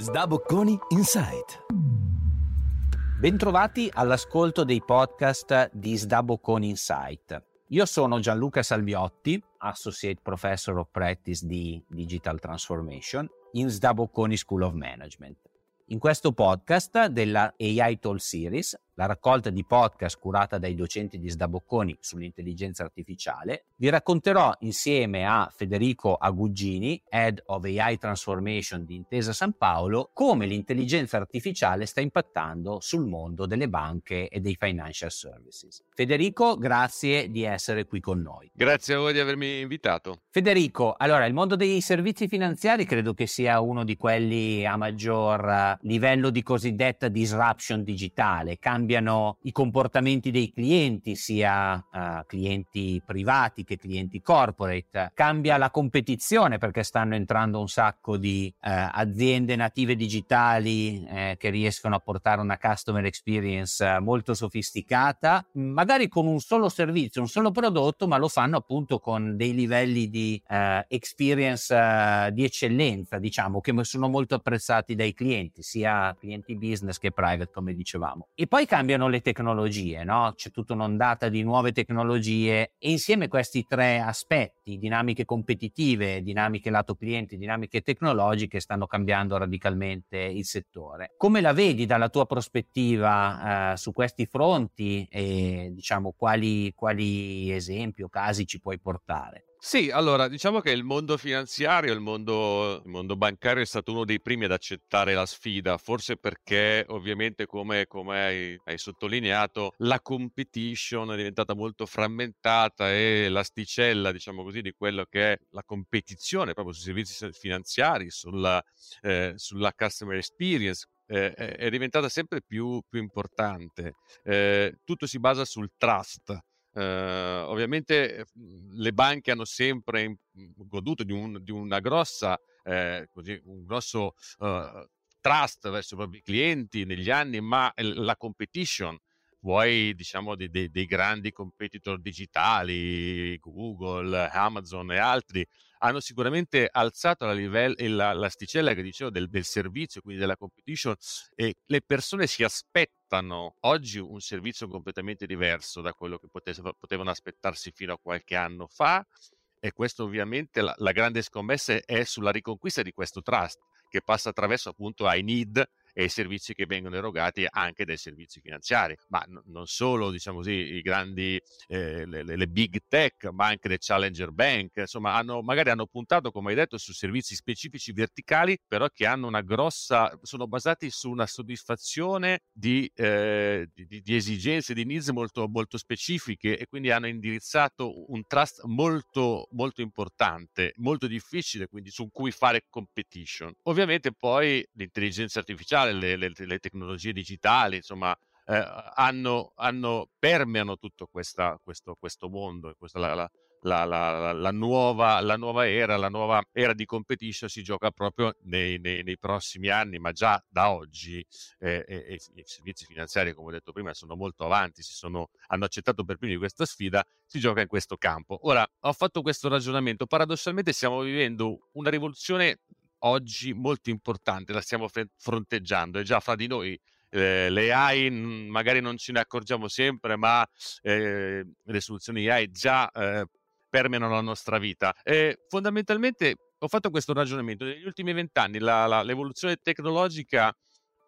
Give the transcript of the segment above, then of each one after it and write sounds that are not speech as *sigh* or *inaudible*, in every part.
Sdabocconi Insight. Bentrovati all'ascolto dei podcast di Sdabocconi Insight. Io sono Gianluca Salviotti, Associate Professor of Practice di Digital Transformation in Sdabocconi School of Management. In questo podcast della AI Toll Series la raccolta di podcast curata dai docenti di Sdabocconi sull'intelligenza artificiale, vi racconterò insieme a Federico Aguggini, Head of AI Transformation di Intesa San Paolo, come l'intelligenza artificiale sta impattando sul mondo delle banche e dei financial services. Federico, grazie di essere qui con noi. Grazie a voi di avermi invitato. Federico, allora il mondo dei servizi finanziari credo che sia uno di quelli a maggior eh, livello di cosiddetta disruption digitale, cambia cambiano i comportamenti dei clienti, sia uh, clienti privati che clienti corporate, cambia la competizione perché stanno entrando un sacco di uh, aziende native digitali eh, che riescono a portare una customer experience uh, molto sofisticata, magari con un solo servizio, un solo prodotto, ma lo fanno appunto con dei livelli di experience di eccellenza, diciamo, che sono molto apprezzati dai clienti, sia clienti business che private, come dicevamo. E poi cambiano le tecnologie, no? c'è tutta un'ondata di nuove tecnologie e insieme questi tre aspetti, dinamiche competitive, dinamiche lato clienti, dinamiche tecnologiche, stanno cambiando radicalmente il settore. Come la vedi dalla tua prospettiva eh, su questi fronti e diciamo quali, quali esempi o casi ci puoi portare? Sì, allora diciamo che il mondo finanziario, il mondo, il mondo bancario è stato uno dei primi ad accettare la sfida, forse perché ovviamente come, come hai, hai, sottolineato la competition è diventata molto frammentata e l'asticella, diciamo così, di quello che è la competizione proprio sui servizi finanziari, sulla, eh, sulla customer experience, eh, è diventata sempre più, più importante. Eh, tutto si basa sul trust, Uh, ovviamente mhmm, le banche hanno sempre mhmm, goduto di, un, di una grossa, eh, così, un grosso uh, trust verso i propri clienti negli anni, ma la competition, vuoi diciamo dei, dei, dei grandi competitor digitali, Google, Amazon e altri, hanno sicuramente alzato la livello, la, l'asticella che dicevo del, del, servizio, quindi della competition, e le persone si aspettano oggi un servizio completamente diverso da quello che potevano, potevano aspettarsi fino a qualche anno fa. E questo ovviamente la, la grande scommessa è sulla riconquista di questo trust che passa attraverso appunto I need e i servizi che vengono erogati anche dai servizi finanziari, ma n- non solo diciamo così i grandi eh, le, le, big tech, ma anche le challenger bank, insomma, hanno, magari hanno puntato, come hai detto, su servizi specifici verticali, però che hanno una grossa, sono basati su una soddisfazione di, eh, di, di esigenze, di needs molto, molto specifiche e quindi hanno indirizzato un trust molto, molto importante, molto difficile, quindi su cui fare competition. Ovviamente poi l'intelligenza artificiale digitale, le, le, le tecnologie digitali, insomma, eh, hanno, hanno, permeano tutto questa, questo, questo, mondo, questa, la, la, la, nuova, la nuova era, la nuova era di competition si gioca proprio nei, nei, nei prossimi anni, ma già da oggi eh, eh, i servizi finanziari, come ho detto prima, sono molto avanti, sono, hanno accettato per primi questa sfida, si gioca in questo campo. Ora, ho fatto questo ragionamento, paradossalmente stiamo vivendo una rivoluzione oggi molto importante, la stiamo fronteggiando, è già fra di noi. Eh, le AI magari non ce ne accorgiamo sempre, ma eh, le soluzioni AI già eh, permeano la nostra vita. E fondamentalmente ho fatto questo ragionamento. Negli ultimi vent'anni l'evoluzione tecnologica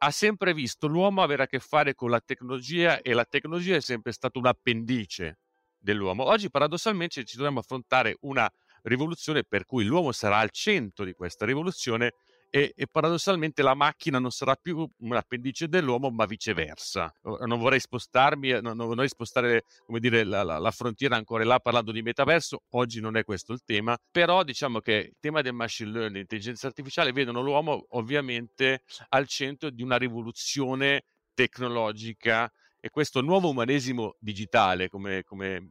ha sempre visto l'uomo avere a che fare con la tecnologia e la tecnologia è sempre stata un appendice dell'uomo. Oggi paradossalmente ci dobbiamo affrontare una rivoluzione per cui l'uomo sarà al centro di questa rivoluzione e, e, paradossalmente la macchina non sarà più un appendice dell'uomo, ma viceversa. Non vorrei spostarmi, eh, non, non vorrei spostare dire, la, la, la, frontiera ancora là parlando di metaverso, oggi non è questo il tema, però diciamo che il tema del machine learning, l'intelligenza artificiale, vedono l'uomo ovviamente al centro di una rivoluzione tecnologica e questo nuovo umanesimo digitale, come, come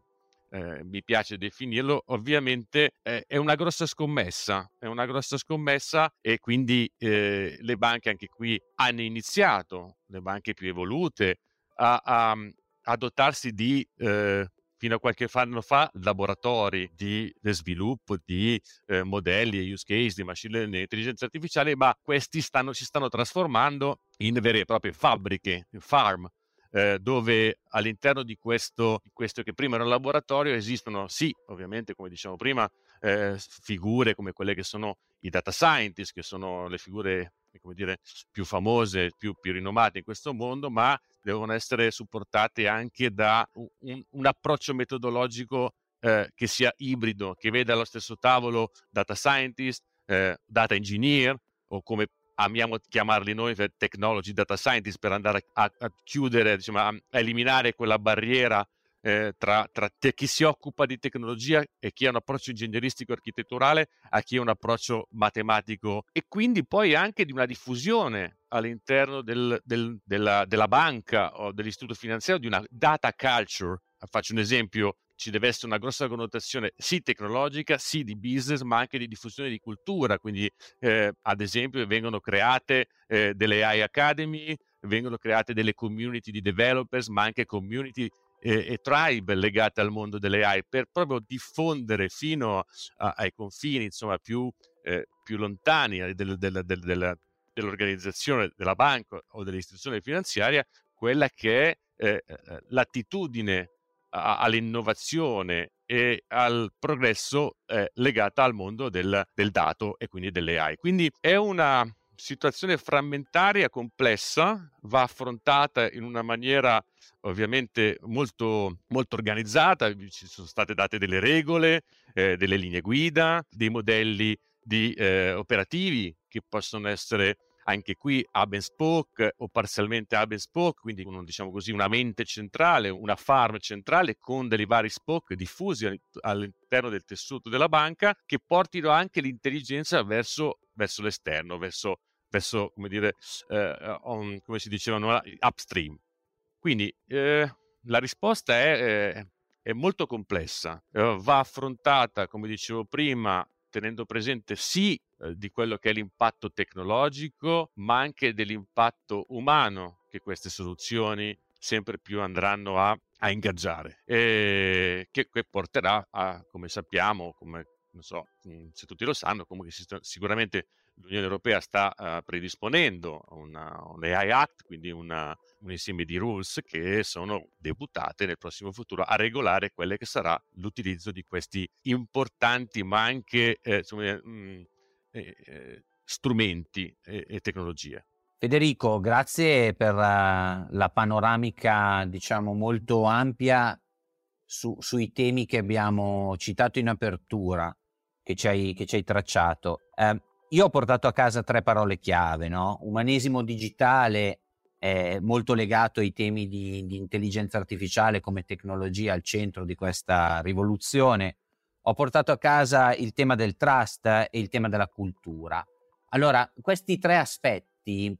eh, mi piace definirlo, ovviamente eh, è una grossa scommessa, è una grossa scommessa e quindi eh, le banche anche qui hanno iniziato, le banche più evolute, a, a, a dotarsi di, eh, fino a qualche anno fa laboratori di, di sviluppo di eh, modelli, use case di machine learning e intelligenza artificiale, ma questi stanno, si stanno trasformando in vere e proprie fabbriche, farm, eh, dove all'interno di questo, questo, che prima era un laboratorio esistono, sì, ovviamente, come diciamo prima, eh, figure come quelle che sono i data scientist, che sono le figure come dire, più famose, più, più rinomate in questo mondo, ma devono essere supportate anche da un, un approccio metodologico eh, che sia ibrido, che veda allo stesso tavolo data scientist, eh, data engineer o come amiamo chiamarli noi technology data scientist per andare a, a chiudere, diciamo, a, eliminare quella barriera eh, tra, tra te, chi si occupa di tecnologia e chi ha un approccio ingegneristico architetturale a chi ha un approccio matematico e quindi poi anche di una diffusione all'interno del, del, della, della banca o dell'istituto finanziario di una data culture. Faccio un esempio, ci deve essere una grossa connotazione sì tecnologica, sì di business, ma anche di diffusione di cultura. Quindi, eh, ad esempio, vengono create eh, delle AI Academy, vengono create delle community di developers, ma anche community e, e tribe legate al mondo delle AI per proprio diffondere fino a, ai confini insomma, più, eh, più lontani del, del, del, del, dell'organizzazione della banca o dell'istituzione finanziaria quella che è eh, eh l'attitudine a, all'innovazione e al progresso eh, legata al mondo del, del dato e quindi delle AI. Quindi è una situazione frammentaria, complessa, va affrontata in una maniera ovviamente molto, molto organizzata, ci sono state date delle regole, eh, delle linee guida, dei modelli di, eh, operativi che possono essere anche qui hub and spoke o parzialmente hub and spoke, quindi un, diciamo così, una mente centrale, una farm centrale con dei vari spoke diffusi all'interno del tessuto della banca che portino anche l'intelligenza verso, verso l'esterno, verso, verso come dire, eh, on, come si dicevano, upstream. Quindi eh, la risposta è, eh, è molto complessa, eh, va affrontata, come dicevo prima, tenendo presente sì eh, di quello che è l'impatto tecnologico, ma anche dell'impatto umano che queste soluzioni sempre più andranno a, a ingaggiare e che, che, porterà a, come sappiamo, come non so mm, se tutti lo sanno, comunque sicuramente l'Unione Europea sta uh, predisponendo una, un AI Act, quindi una, un insieme di rules che sono deputate nel prossimo futuro a regolare quelle che sarà l'utilizzo di questi importanti ma anche eh, insomma, mh, mm, eh, eh, strumenti e, e, tecnologie. Federico, grazie per uh, la panoramica diciamo molto ampia su, sui temi che abbiamo citato in apertura, che ci hai, che ci hai tracciato. Eh, io ho portato a casa tre parole chiave, no? Umanesimo digitale, è molto legato ai temi di, di, intelligenza artificiale come tecnologia al centro di questa rivoluzione. Ho portato a casa il tema del trust e il tema della cultura. Allora, questi tre aspetti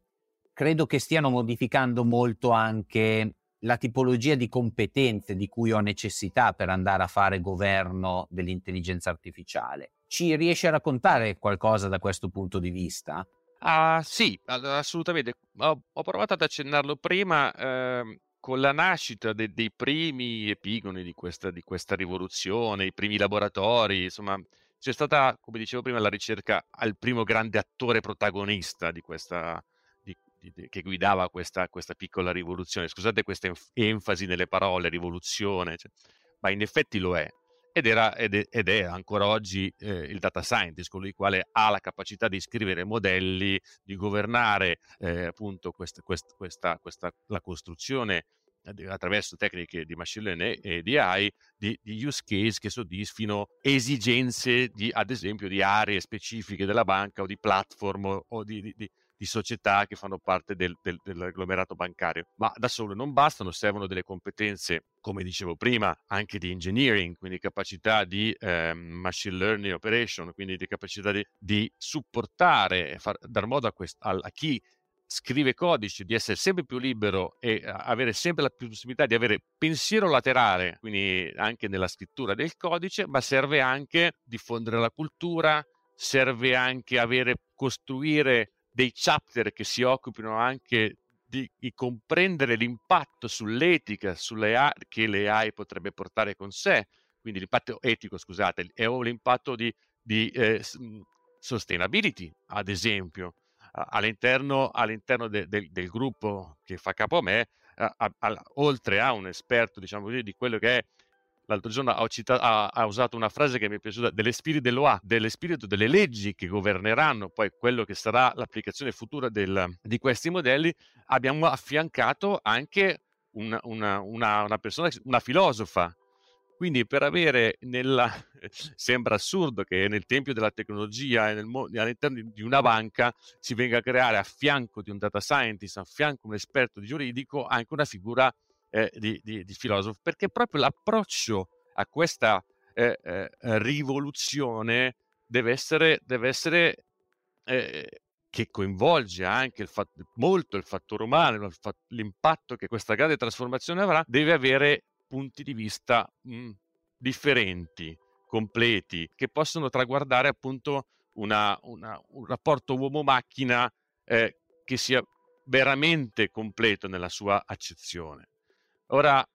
credo che stiano modificando molto anche la tipologia di competenze di cui ho necessità per andare a fare governo dell'intelligenza artificiale. Ci riesci a raccontare qualcosa da questo punto di vista? Ah, sì, assolutamente. Ho, ho provato ad accennarlo prima ehm, con la nascita de- dei primi epigoni di questa, di questa rivoluzione, i primi laboratori, insomma, c'è stata, come dicevo prima, la ricerca al primo grande attore protagonista di questa, che guidava questa, questa piccola rivoluzione. Scusate questa enf- enfasi nelle parole, rivoluzione, cioè, ma in effetti lo è ed, era, ed, è, ed è ancora oggi eh, il data scientist, colui il quale ha la capacità di scrivere modelli, di governare eh, appunto questa, questa, questa, questa, la costruzione eh, attraverso tecniche di machine learning e di AI di, di, use case che soddisfino esigenze di, ad esempio di aree specifiche della banca o di platform o, o di, di, di società che fanno parte del, del, dell'agglomerato bancario. Ma da solo non bastano, servono delle competenze, come dicevo prima, anche di engineering, quindi capacità di eh, machine learning operation, quindi di capacità di, di supportare, far, dar modo a, quest, a, a chi scrive codici, di essere sempre più libero e avere sempre la possibilità di avere pensiero laterale, quindi anche nella scrittura del codice, ma serve anche diffondere la cultura, serve anche avere, costruire dei chapter che si occupino anche di, di comprendere l'impatto sull'etica sulle A, che le AI potrebbe portare con sé, quindi l'impatto etico, scusate, e o l'impatto di, di eh, sustainability, ad esempio, all'interno, all'interno de, de, del gruppo che fa capo a me, a, a, oltre a un esperto, diciamo così, di quello che è l'altro giorno ha, citato, ha, ha, usato una frase che mi è piaciuta, delle spirito dell'OA, dello spirito delle leggi che governeranno poi quello che sarà l'applicazione futura del, di questi modelli, abbiamo affiancato anche una, una, una, una persona, una filosofa. Quindi per avere nella... *laughs* sembra assurdo che nel tempio della tecnologia e nel, all'interno di una banca si venga a creare a fianco di un data scientist, a fianco di un esperto di giuridico, anche una figura eh, di, di, di, filosofo, perché proprio l'approccio a questa eh, eh, rivoluzione deve essere, deve essere eh, che coinvolge anche il fatto, molto il fattore umano, il fatto, l'impatto che questa grande trasformazione avrà, deve avere punti di vista mh, differenti, completi, che possono traguardare appunto una, una, un rapporto uomo-macchina eh, che sia veramente completo nella sua accezione. Ora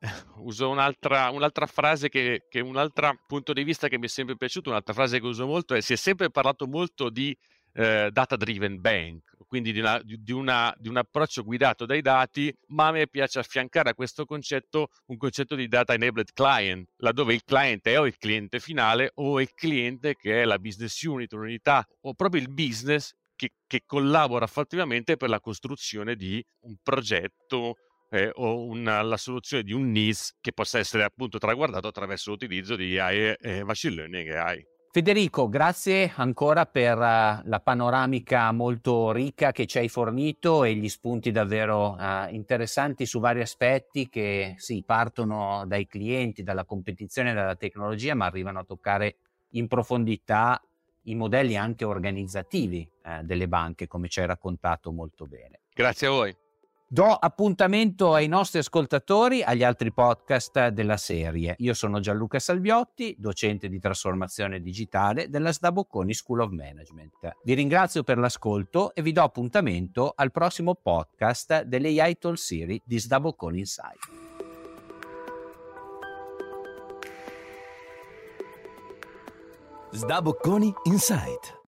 *laughs* uso un'altra, un'altra frase che, che un altro punto di vista che mi è sempre piaciuto, un'altra frase che uso molto è si è sempre parlato molto di eh, data driven bank, quindi di, una, di, una, di, un approccio guidato dai dati, ma a me piace affiancare a questo concetto un concetto di data enabled client, laddove il client è o il cliente finale o il cliente che è la business unit, un'unità o proprio il business che, che collabora fattivamente per la costruzione di un progetto eh, o una, la soluzione di un NIS che possa essere appunto traguardato attraverso l'utilizzo di AI e machine learning e AI. Federico, grazie ancora per uh, la panoramica molto ricca che ci hai fornito e gli spunti davvero uh, interessanti su vari aspetti che sì, partono dai clienti, dalla competizione, dalla tecnologia, ma arrivano a toccare in profondità i modelli anche organizzativi uh, delle banche, come ci hai raccontato molto bene. Grazie a voi. Do appuntamento ai nostri ascoltatori agli altri podcast della serie. Io sono Gianluca Salviotti, docente di trasformazione digitale della Sdabocconi School of Management. Vi ringrazio per l'ascolto e vi do appuntamento al prossimo podcast dell'AI Toll Series di Sdabocconi Insight. Sdabocconi Insight